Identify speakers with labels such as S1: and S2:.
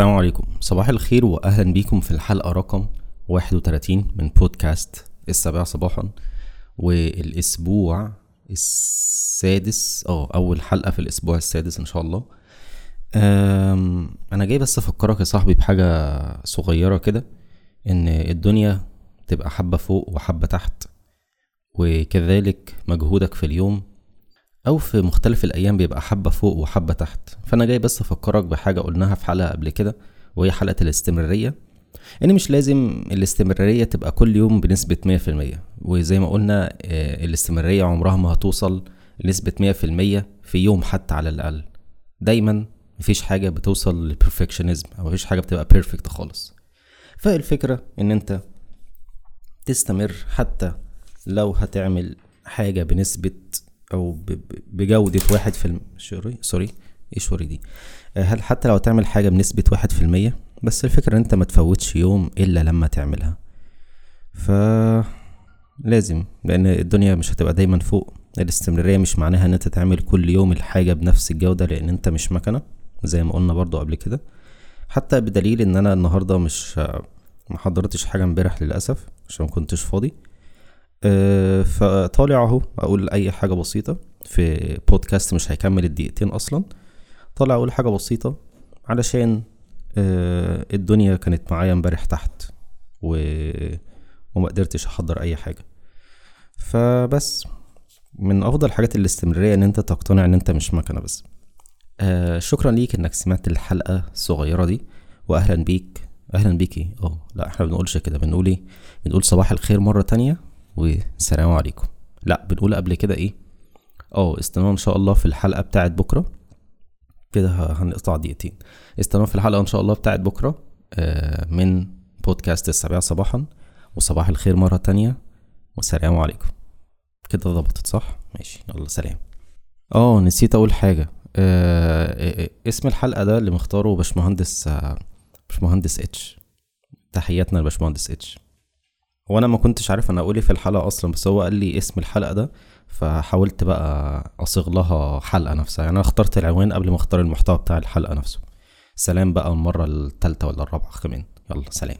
S1: السلام عليكم. صباح الخير واهلا بيكم في الحلقة رقم 31 من بودكاست السابعة صباحا والأسبوع السادس آه أول حلقة في الأسبوع السادس إن شاء الله. أنا جاي بس أفكرك يا صاحبي بحاجة صغيرة كده إن الدنيا تبقى حبة فوق وحبة تحت وكذلك مجهودك في اليوم أو في مختلف الأيام بيبقى حبة فوق وحبة تحت. فأنا جاي بس أفكرك بحاجة قلناها في حلقة قبل كده وهي حلقة الاستمرارية. إن مش لازم الاستمرارية تبقى كل يوم بنسبة 100% وزي ما قلنا آه، الاستمرارية عمرها ما هتوصل لنسبة 100% في يوم حتى على الأقل. دايما مفيش حاجة بتوصل للبرفكشنزم أو مفيش حاجة بتبقى بيرفكت خالص. فالفكرة إن أنت تستمر حتى لو هتعمل حاجة بنسبة ب- بجودة واحد في الم... sorry sorry إيه sorry دي؟ آه، هل حتى لو تعمل حاجة بنسبة واحد في المية بس الفكرة إن أنت ما تفوتش يوم إلا لما تعملها. ف لازم لأن الدنيا مش هتبقى دايما فوق. الاستمرارية مش معناها إن أنت تعمل كل يوم الحاجة بنفس الجودة لأن أنت مش مكنة زي ما قلنا برضو قبل كده. حتى بدليل إن أنا النهاردة مش ما حضرتش حاجة امبارح للأسف عشان ما كنتش فاضي. فطالع اهو أقول اي حاجة بسيطة في بودكاست مش هيكمل الدقيقتين أصلا. طالع أقول حاجة بسيطة علشان أه، الدنيا كانت معايا امبارح تحت و... وما قدرتش احضر اي حاجة. فبس من افضل حاجات الاستمرارية ان انت تقتنع ان انت مش مكنة بس. آه شكرا ليك انك سمعت الحلقة الصغيرة دي واهلا بيك. أهلا بيكي آه لا إحنا بنقولش كده بنقول إيه؟ بنقول صباح الخير مرة تانية. والسلام عليكم. لا بنقول قبل كده إيه؟ آه استنوا إن شاء الله في الحلقة بتاعت بكرة. كده هنقطع دقيقتين. استنوا في الحلقة إن شاء الله بتاعت بكرة آه من بودكاست السابعة صباحا وصباح الخير مرة تانية. والسلام عليكم. كده ظبطت صح؟ ماشي يلا سلام. آه نسيت أقول حاجة. آه آه، اسم الحلقة ده اللي مختاره باشمهندس آه، باشمهندس H تحياتنا لباشمهندس H هو أنا ما كنتش عارف أنا أقول إيه في الحلقة أصلا بس هو قال لي اسم الحلقة ده فحاولت بقى أصيغ لها حلقة نفسها. يعني أنا اخترت العنوان قبل ما أختار المحتوى بتاع الحلقة نفسه. سلام بقى المرة التالتة ولا الرابعة كمان يلا سلام.